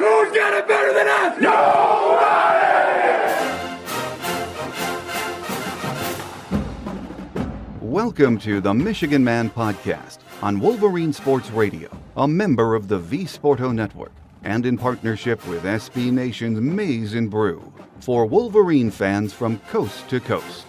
Who's got it better than us? Welcome to the Michigan Man Podcast on Wolverine Sports Radio, a member of the V Sporto Network, and in partnership with SB Nation's Maize and Brew for Wolverine fans from coast to coast.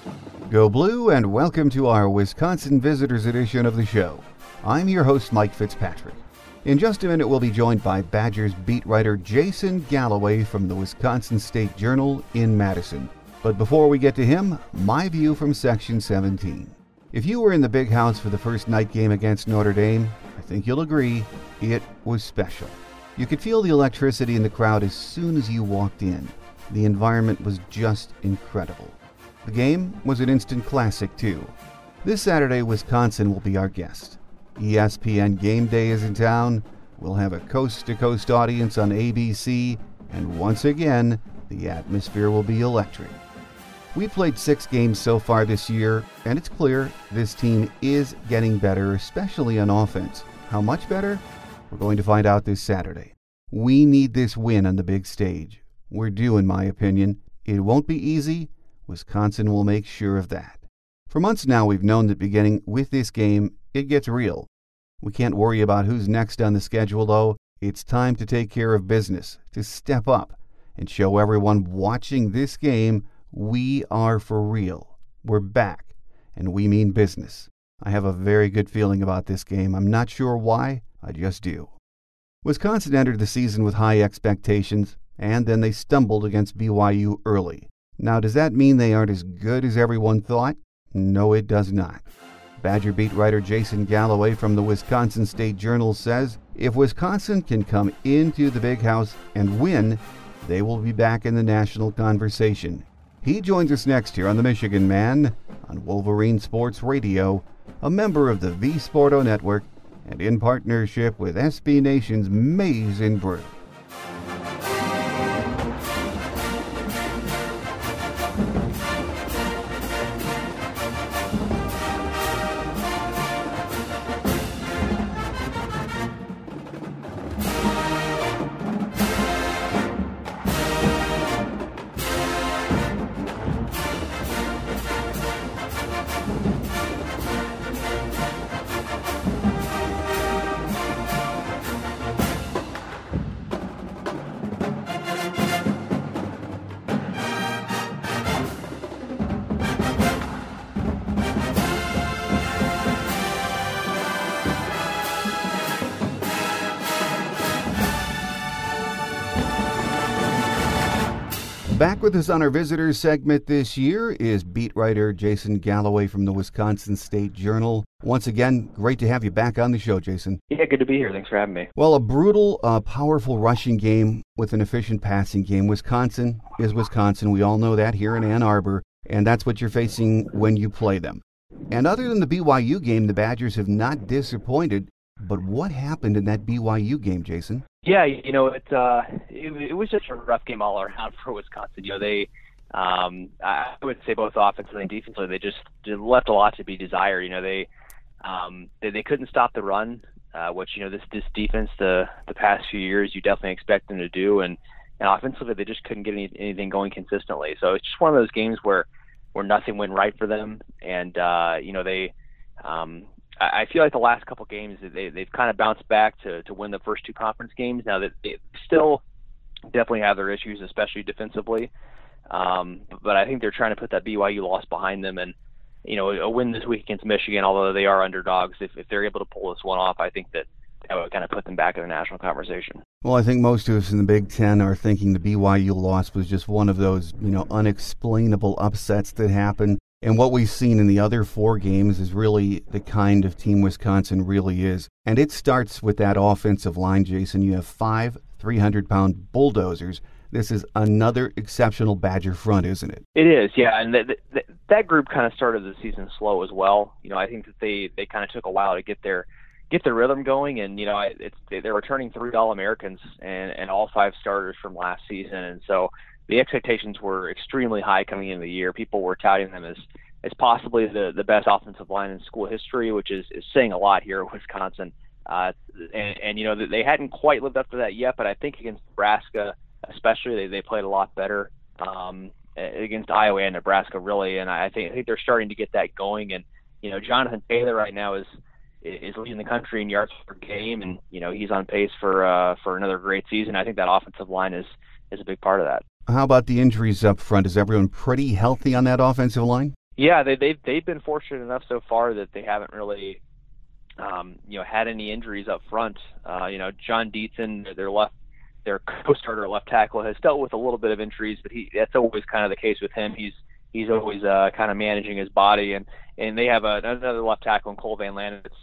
Go Blue, and welcome to our Wisconsin Visitors Edition of the show. I'm your host, Mike Fitzpatrick. In just a minute, we'll be joined by Badgers beat writer Jason Galloway from the Wisconsin State Journal in Madison. But before we get to him, my view from Section 17. If you were in the big house for the first night game against Notre Dame, I think you'll agree it was special. You could feel the electricity in the crowd as soon as you walked in. The environment was just incredible. The game was an instant classic, too. This Saturday, Wisconsin will be our guest. ESPN Game Day is in town. We'll have a coast to coast audience on ABC, and once again, the atmosphere will be electric. We played six games so far this year, and it's clear this team is getting better, especially on offense. How much better? We're going to find out this Saturday. We need this win on the big stage. We're due, in my opinion. It won't be easy. Wisconsin will make sure of that. For months now, we've known that beginning with this game, it gets real. We can't worry about who's next on the schedule, though. It's time to take care of business, to step up, and show everyone watching this game we are for real. We're back, and we mean business. I have a very good feeling about this game. I'm not sure why, I just do. Wisconsin entered the season with high expectations, and then they stumbled against BYU early. Now, does that mean they aren't as good as everyone thought? No, it does not. Badger beat writer Jason Galloway from the Wisconsin State Journal says if Wisconsin can come into the big house and win, they will be back in the national conversation. He joins us next here on the Michigan Man on Wolverine Sports Radio, a member of the V Sporto Network, and in partnership with SB Nation's Maize and Brew. Back with us on our visitors segment this year is beat writer Jason Galloway from the Wisconsin State Journal. Once again, great to have you back on the show, Jason. Yeah, good to be here. Thanks for having me. Well, a brutal, uh, powerful rushing game with an efficient passing game. Wisconsin is Wisconsin. We all know that here in Ann Arbor, and that's what you're facing when you play them. And other than the BYU game, the Badgers have not disappointed. But what happened in that BYU game, Jason? Yeah, you know, it uh, it, it was just a rough game all around for Wisconsin. You know, they, um, I would say both offensively and defensively, they just left a lot to be desired. You know, they, um, they they couldn't stop the run, uh, which you know this this defense the the past few years you definitely expect them to do, and and offensively they just couldn't get any, anything going consistently. So it's just one of those games where where nothing went right for them, and uh, you know they. Um, I feel like the last couple games they they've kind of bounced back to to win the first two conference games. Now that they still definitely have their issues, especially defensively. Um, but I think they're trying to put that BYU loss behind them, and you know, a win this week against Michigan, although they are underdogs, if if they're able to pull this one off, I think that that would kind of put them back in the national conversation. Well, I think most of us in the Big Ten are thinking the BYU loss was just one of those, you know, unexplainable upsets that happened. And what we've seen in the other four games is really the kind of team Wisconsin really is. And it starts with that offensive line, Jason. You have five 300 pound bulldozers. This is another exceptional Badger front, isn't it? It is, yeah. And th- th- that group kind of started the season slow as well. You know, I think that they, they kind of took a while to get their get their rhythm going. And you know, it's they're returning three All Americans and and all five starters from last season, and so the expectations were extremely high coming into the year. People were touting them as as possibly the the best offensive line in school history, which is is saying a lot here at Wisconsin. Uh, and, and you know they hadn't quite lived up to that yet, but I think against Nebraska, especially, they they played a lot better um, against Iowa and Nebraska, really. And I think I think they're starting to get that going. And you know Jonathan Taylor right now is is leading the country in yards per game, and you know he's on pace for uh, for another great season. I think that offensive line is is a big part of that. How about the injuries up front? Is everyone pretty healthy on that offensive line? Yeah, they, they've they've been fortunate enough so far that they haven't really, um, you know, had any injuries up front. Uh, you know, Jon Dietzen, their left, their co-starter left tackle, has dealt with a little bit of injuries, but he that's always kind of the case with him. He's he's always uh, kind of managing his body, and and they have a, another left tackle in Cole Van Lanen that's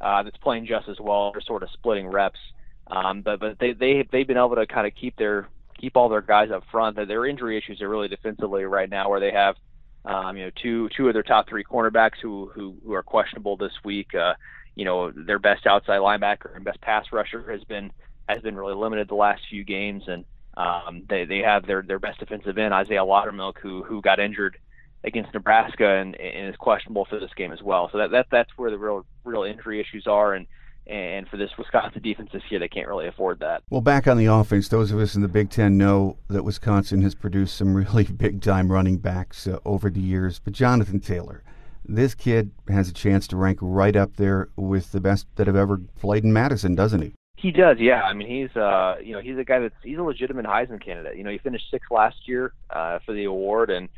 uh, that's playing just as well. They're sort of splitting reps, um, but but they they they've been able to kind of keep their keep all their guys up front. That Their injury issues are really defensively right now, where they have um, you know two two of their top three cornerbacks who who, who are questionable this week. Uh, you know their best outside linebacker and best pass rusher has been has been really limited the last few games, and um, they they have their their best defensive end Isaiah Loudermilk who who got injured against Nebraska and, and is questionable for this game as well. So that, that that's where the real real injury issues are and and for this Wisconsin defense this year, they can't really afford that. Well, back on the offense, those of us in the Big Ten know that Wisconsin has produced some really big time running backs uh, over the years. But Jonathan Taylor, this kid has a chance to rank right up there with the best that have ever played in Madison, doesn't he? He does, yeah. I mean, he's uh, you know, he's a guy that's he's a legitimate Heisman candidate. You know, he finished sixth last year uh, for the award, and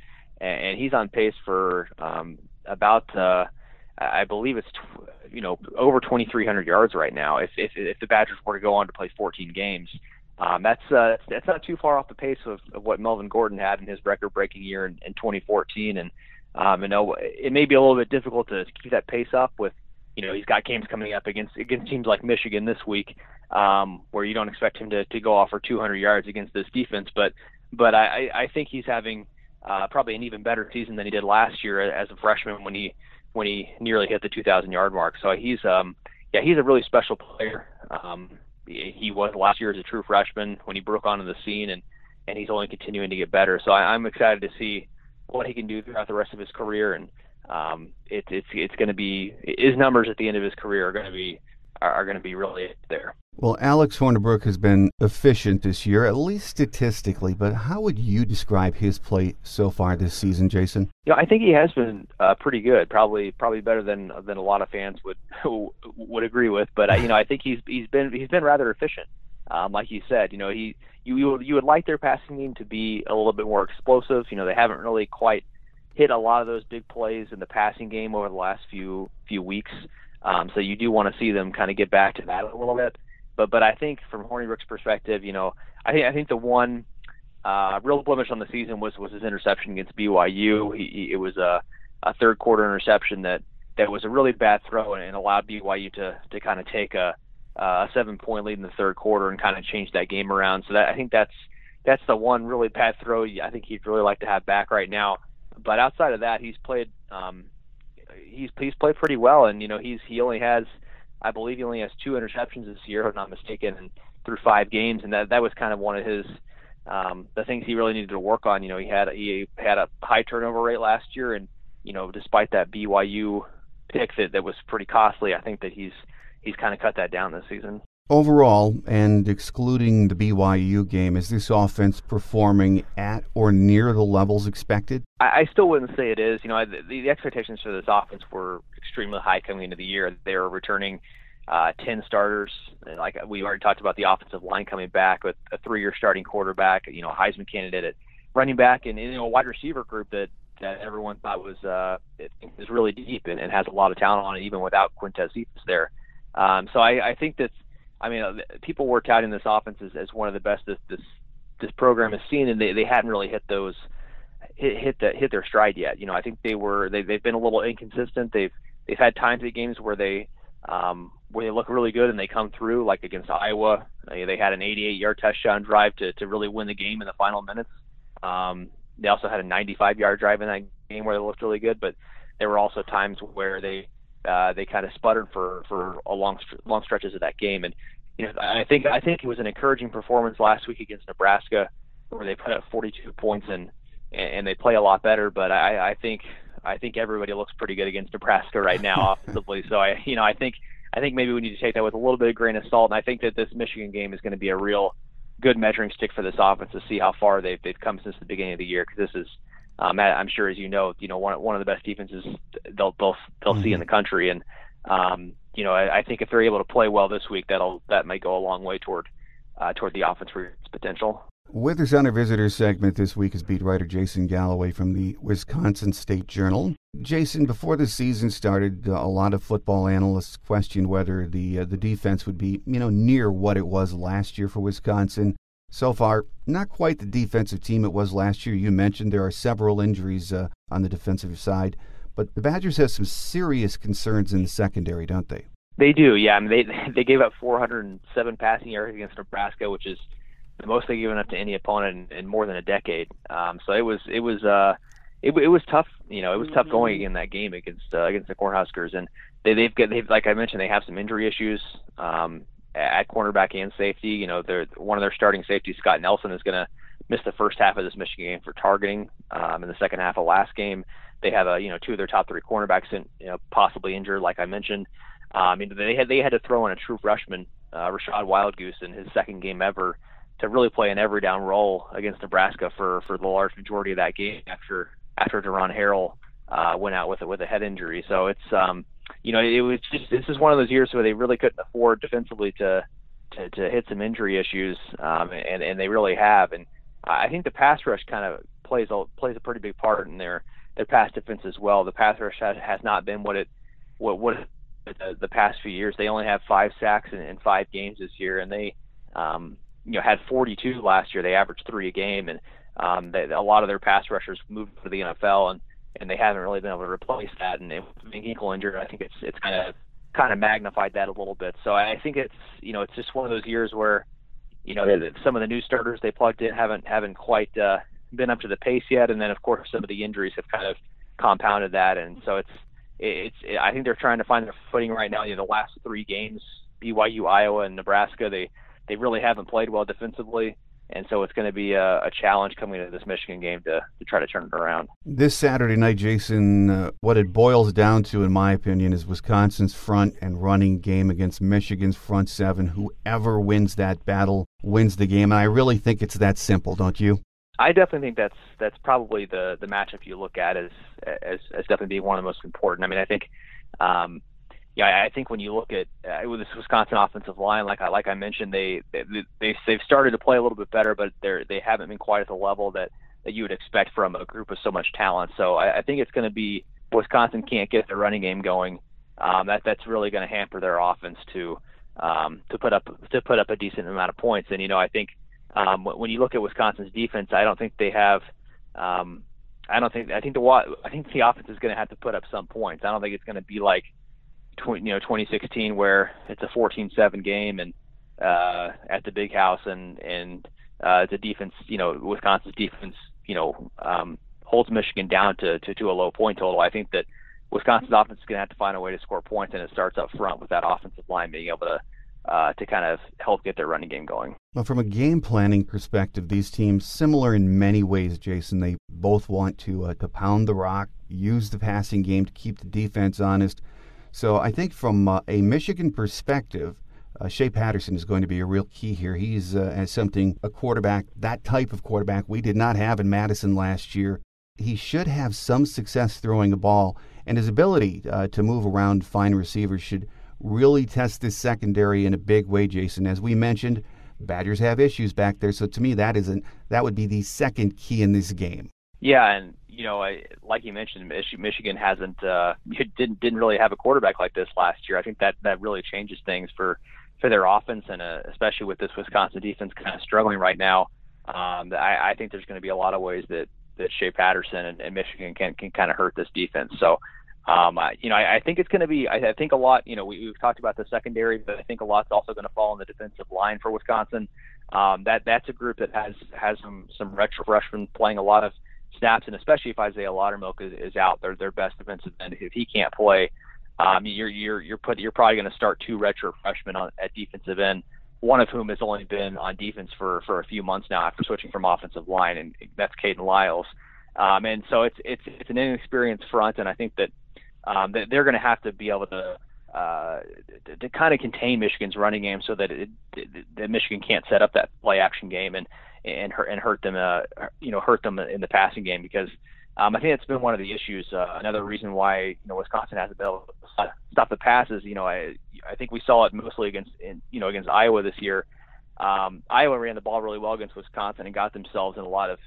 and he's on pace for um, about uh, I believe it's you know over 2,300 yards right now. If if if the Badgers were to go on to play 14 games, um, that's uh, that's not too far off the pace of, of what Melvin Gordon had in his record-breaking year in, in 2014. And um, you know it may be a little bit difficult to keep that pace up with you know he's got games coming up against against teams like Michigan this week, um, where you don't expect him to, to go off for 200 yards against this defense. But but I, I think he's having uh, probably an even better season than he did last year as a freshman when he when he nearly hit the 2,000 yard mark. So he's um yeah he's a really special player. Um, he was last year as a true freshman when he broke onto the scene, and and he's only continuing to get better. So I, I'm excited to see what he can do throughout the rest of his career, and um, it, it's it's going to be his numbers at the end of his career are going to be are, are going to be really there. Well, Alex Hornibrook has been efficient this year, at least statistically, but how would you describe his play so far this season, Jason? Yeah, I think he has been uh, pretty good. Probably, probably better than than a lot of fans would would agree with. But uh, you know, I think he's he's been he's been rather efficient. Um, like you said, you know, he you you would, you would like their passing game to be a little bit more explosive. You know, they haven't really quite hit a lot of those big plays in the passing game over the last few few weeks. Um, so you do want to see them kind of get back to that a little bit. But but I think from Hornibrook's perspective, you know, I think I think the one uh, real blemish on the season was was his interception against BYU. He, he, it was a, a third quarter interception that that was a really bad throw and, and allowed BYU to to kind of take a a seven point lead in the third quarter and kind of change that game around. So that I think that's that's the one really bad throw I think he'd really like to have back right now. But outside of that, he's played um, he's he's played pretty well, and you know he's he only has I believe he only has two interceptions this year, if I'm not mistaken, and through five games, and that that was kind of one of his um, the things he really needed to work on. You know, he had he had a high turnover rate last year, and you know, despite that BYU pick that that was pretty costly, I think that he's he's kind of cut that down this season. Overall, and excluding the BYU game, is this offense performing at or near the levels expected? I, I still wouldn't say it is. You know, the, the expectations for this offense were extremely high coming into the year. They were returning uh, 10 starters. And Like we already talked about the offensive line coming back with a three year starting quarterback, you know, Heisman candidate at running back, and, and you know, a wide receiver group that, that everyone thought was uh, is really deep and, and has a lot of talent on it, even without Quintez Cephus there. Um, so I, I think that I mean, uh, people were touting this offense as, as one of the best this this, this program has seen, and they, they hadn't really hit those hit hit the hit their stride yet. You know, I think they were they they've been a little inconsistent. They've they've had times in games where they um, where they look really good and they come through, like against Iowa. They had an 88-yard touchdown drive to to really win the game in the final minutes. Um, they also had a 95-yard drive in that game where they looked really good, but there were also times where they uh, they kind of sputtered for for a long long stretches of that game. And you know, I think I think it was an encouraging performance last week against Nebraska, where they put up 42 points and and they play a lot better. But I, I think I think everybody looks pretty good against Nebraska right now offensively. So I you know I think I think maybe we need to take that with a little bit of grain of salt. And I think that this Michigan game is going to be a real good measuring stick for this offense to see how far they've they've come since the beginning of the year. Because this is um, I'm sure, as you know, you know one one of the best defenses they'll they'll they'll mm-hmm. see in the country, and um, you know I, I think if they're able to play well this week, that'll that might go a long way toward uh, toward the offense potential. With us on our visitor segment this week is beat writer Jason Galloway from the Wisconsin State Journal. Jason, before the season started, uh, a lot of football analysts questioned whether the uh, the defense would be, you know, near what it was last year for Wisconsin so far, not quite the defensive team it was last year. You mentioned there are several injuries uh, on the defensive side, but the Badgers have some serious concerns in the secondary, don't they? They do, yeah. I mean, they they gave up 407 passing yards against Nebraska, which is the most they've given up to any opponent in, in more than a decade. Um, so it was it was uh it, it was tough. You know, it was tough going in that game against uh, against the Cornhuskers, and they, they've got they've like I mentioned they have some injury issues. Um, at cornerback and safety. You know, they're one of their starting safeties, Scott Nelson, is going to miss the first half of this Michigan game for targeting. Um, in the second half of last game, they have a you know two of their top three cornerbacks in, you know possibly injured, like I mentioned. Um, you know, they had they had to throw in a true freshman, uh, Rachad Wildgoose, in his second game ever to really play an every down role against Nebraska for for the large majority of that game after after Deron Harrell uh, went out with it with a head injury. So it's um, you know, it was just this is one of those years where they really couldn't afford defensively to to, to hit some injury issues, um, and and they really have. And I think the pass rush kind of plays a plays a pretty big part in their their pass defense as well. The pass rush has, has not been what it what what the, the past few years. They only have five sacks in, in five games this year, and they um, you know had 42 last year. They averaged three a game, and um, they, a lot of their pass rushers moved to the NFL and and they haven't really been able to replace that. And Van Ginkel injured, I think it's it's kind of kind of magnified that a little bit. So I think it's you know it's just one of those years where you know some of the new starters they plugged in haven't haven't quite uh, been up to the pace yet, and then of course some of the injuries have kind of compounded that, and so it's it's it, I think they're trying to find their footing right now. You know, the last three games, BYU, Iowa, and Nebraska, they they really haven't played well defensively and so it's going to be a, a, challenge coming into this Michigan game to, to try to turn it around. This Saturday night, Jason, uh, what it boils down to, in my opinion, is Wisconsin's front and running game against Michigan's front seven. Whoever wins that battle wins the game, and I really think it's that simple, don't you? I definitely think that's that's probably the the matchup you look at as as, as definitely being one of the most important. I mean, I think. Um, yeah, I think when you look at uh, with this Wisconsin offensive line, like I like I mentioned, they they they've started to play a little bit better, but they're they haven't been quite at the level that that you would expect from a group of so much talent. So I, I think it's going to be Wisconsin can't get their running game going. Um, that that's really going to hamper their offense to um, to put up to put up a decent amount of points. And you know, I think um, when you look at Wisconsin's defense, I don't think they have. Um, I don't think I think the I think the offense is going to have to put up some points. I don't think it's going to be like you know 2016 where it's a 14-7 game and uh, at the big house and and uh, the defense you know Wisconsin's defense you know um, holds Michigan down to, to to a low point total. I think that Wisconsin's offense is going to have to find a way to score points, and it starts up front with that offensive line being able to uh, to kind of help get their running game going. Well, from a game planning perspective, these teams similar in many ways. Jason, they both want to uh, to pound the rock, use the passing game to keep the defense honest. So I think from uh, a Michigan perspective, uh, Shea Patterson is going to be a real key here. He's uh, as something a quarterback, that type of quarterback we did not have in Madison last year. He should have some success throwing the ball, and his ability uh, to move around, find receivers should really test this secondary in a big way. Jason, as we mentioned, Badgers have issues back there, so to me that isn't that would be the second key in this game. Yeah, and you know, I, like you mentioned, Michigan hasn't uh, didn't didn't really have a quarterback like this last year. I think that that really changes things for for their offense, and uh, especially with this Wisconsin defense kind of struggling right now. Um, I, I think there's going to be a lot of ways that that Shea Patterson and, and Michigan can can kind of hurt this defense. So, um, I, you know, I, I think it's going to be. I, I think a lot. You know, we, we've talked about the secondary, but I think a lot's also going to fall on the defensive line for Wisconsin. Um, that that's a group that has has some some retro freshmen playing a lot of snaps, and especially if Isaiah Loudermilk is, is out, they're their best defensive end. If he can't play, um, you're you're you're put you're probably going to start two retro freshmen on, at defensive end, one of whom has only been on defense for for a few months now after switching from offensive line, and that's Kayden Lyles. Um, and so it's it's it's an inexperienced front, and I think that um, that they're going to have to be able to uh, to, to kind of contain Michigan's running game so that it, that Michigan can't set up that play action game and and hurt and hurt them, uh, you know, hurt them in the passing game because um, I think that's been one of the issues. Uh, another reason why you know Wisconsin hasn't been able to stop the passes. You know, I I think we saw it mostly against in, you know against Iowa this year. Um, Iowa ran the ball really well against Wisconsin and got themselves in a lot of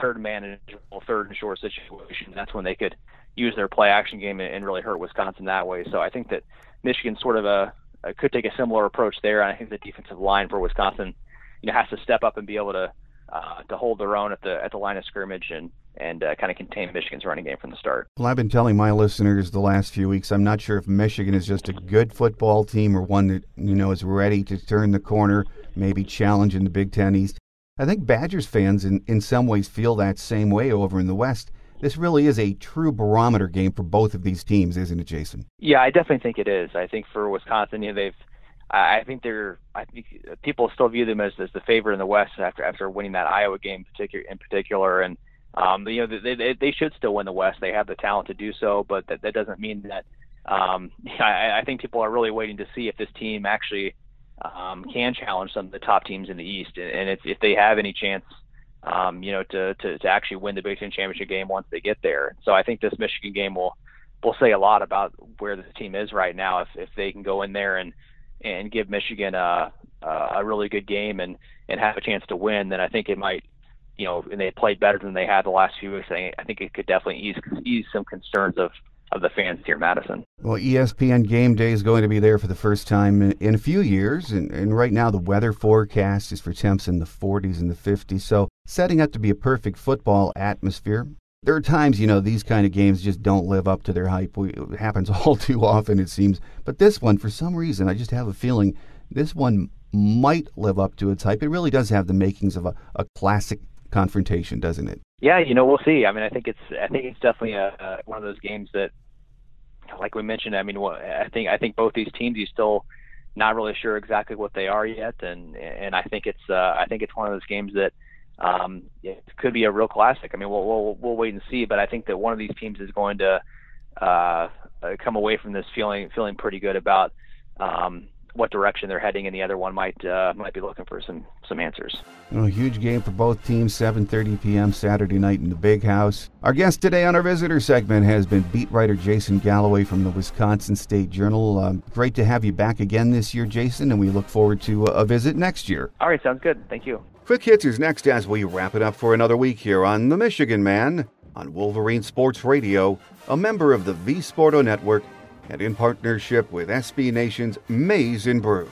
third man third and short situations. That's when they could use their play action game and, really hurt Wisconsin that way. So I think that Michigan sort of a, a could take a similar approach there. And I think the defensive line for Wisconsin you know has to step up and be able to uh, to hold their own at the at the line of scrimmage and and uh, kind of contain Michigan's running game from the start. Well, I've been telling my listeners the last few weeks I'm not sure if Michigan is just a good football team or one that you know is ready to turn the corner, maybe challenge in the Big Ten East. I think Badgers fans in, in some ways feel that same way over in the West. This really is a true barometer game for both of these teams, isn't it, Jason? Yeah, I definitely think it is. I think for Wisconsin, you know, they've I think they're. I think people still view them as, as the favorite in the West after after winning that Iowa game particular in particular, and um, you know they, they they should still win the West. They have the talent to do so, but that that doesn't mean that. Um, I, I think people are really waiting to see if this team actually um, can challenge some of the top teams in the East, and if if they have any chance, um, you know, to, to to actually win the Big Ten championship game once they get there. So I think this Michigan game will will say a lot about where this team is right now if if they can go in there and and give Michigan a a really good game and and have a chance to win, then I think it might, you know, and they played better than they had the last few weeks. I think it could definitely ease ease some concerns of of the fans here in Madison. Well, ESPN Game Day is going to be there for the first time in, in a few years, and, and right now the weather forecast is for temps in the 40s and the 50s, so setting up to be a perfect football atmosphere there are times, you know, these kind of games just don't live up to their hype. We, it happens all too often, it seems. But this one, for some reason, I just have a feeling this one might live up to its hype. It really does have the makings of a, a classic confrontation, doesn't it? Yeah, you know, we'll see. I mean, I think it's I think it's definitely a, a one of those games that, like we mentioned, I mean, I think I think both these teams you still not really sure exactly what they are yet, and and I think it's uh, I think it's one of those games that um, it could be a real classic. I mean, we'll, we'll we'll wait and see, but I think that one of these teams is going to uh, come away from this feeling feeling pretty good about um, what direction they're heading, and the other one might uh, might be looking for some some answers. Well, a huge game for both teams, 7:30 p.m. Saturday night in the Big House. Our guest today on our visitor segment has been beat writer Jason Galloway from the Wisconsin State Journal. Uh, great to have you back again this year, Jason, and we look forward to a visit next year. All right, sounds good. Thank you. Quick Hits is next as we wrap it up for another week here on The Michigan Man on Wolverine Sports Radio, a member of the V Sporto Network, and in partnership with SB Nation's Maize n Brew.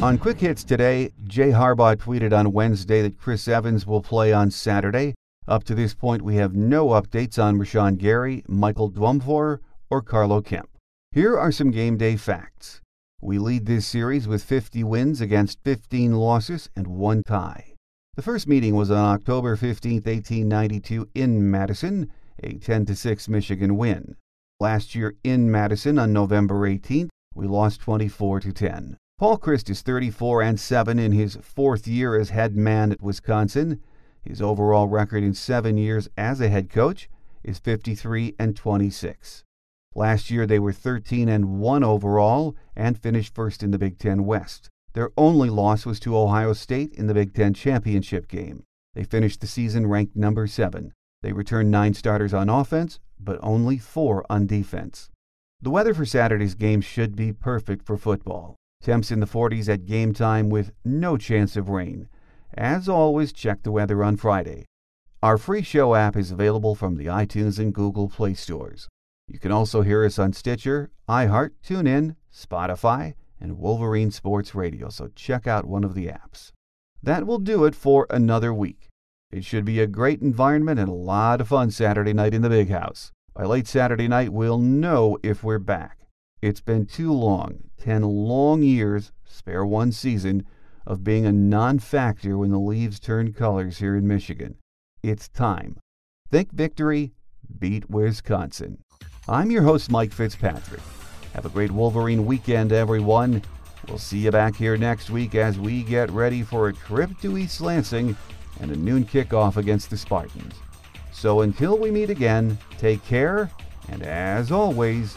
On Quick Hits today, Jay Harbaugh tweeted on Wednesday that Chris Evans will play on Saturday. Up to this point, we have no updates on Rashan Gary, Michael Dwumfour, or Carlo Kemp. Here are some game day facts. We lead this series with 50 wins against 15 losses and one tie. The first meeting was on October 15, 1892 in Madison, a 10 6 Michigan win. Last year in Madison on November 18th, we lost 24 10. Paul Chryst is 34 and 7 in his fourth year as head man at Wisconsin. His overall record in 7 years as a head coach is 53 and 26. Last year they were 13 and 1 overall and finished first in the Big 10 West. Their only loss was to Ohio State in the Big 10 championship game. They finished the season ranked number 7. They returned 9 starters on offense, but only 4 on defense. The weather for Saturday's game should be perfect for football. Temps in the 40s at game time with no chance of rain. As always, check the weather on Friday. Our free show app is available from the iTunes and Google Play stores. You can also hear us on Stitcher, iHeart, TuneIn, Spotify, and Wolverine Sports Radio, so check out one of the apps. That will do it for another week. It should be a great environment and a lot of fun Saturday night in the big house. By late Saturday night, we'll know if we're back. It's been too long 10 long years, spare one season, of being a non factor when the leaves turn colors here in Michigan. It's time. Think victory, beat Wisconsin. I'm your host, Mike Fitzpatrick. Have a great Wolverine weekend, everyone. We'll see you back here next week as we get ready for a trip to East Lansing and a noon kickoff against the Spartans. So until we meet again, take care, and as always,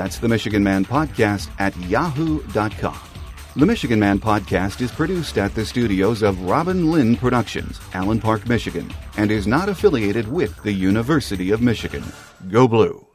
That's the Michigan Man Podcast at yahoo.com. The Michigan Man podcast is produced at the studios of Robin Lynn Productions, Allen Park, Michigan, and is not affiliated with the University of Michigan. Go Blue!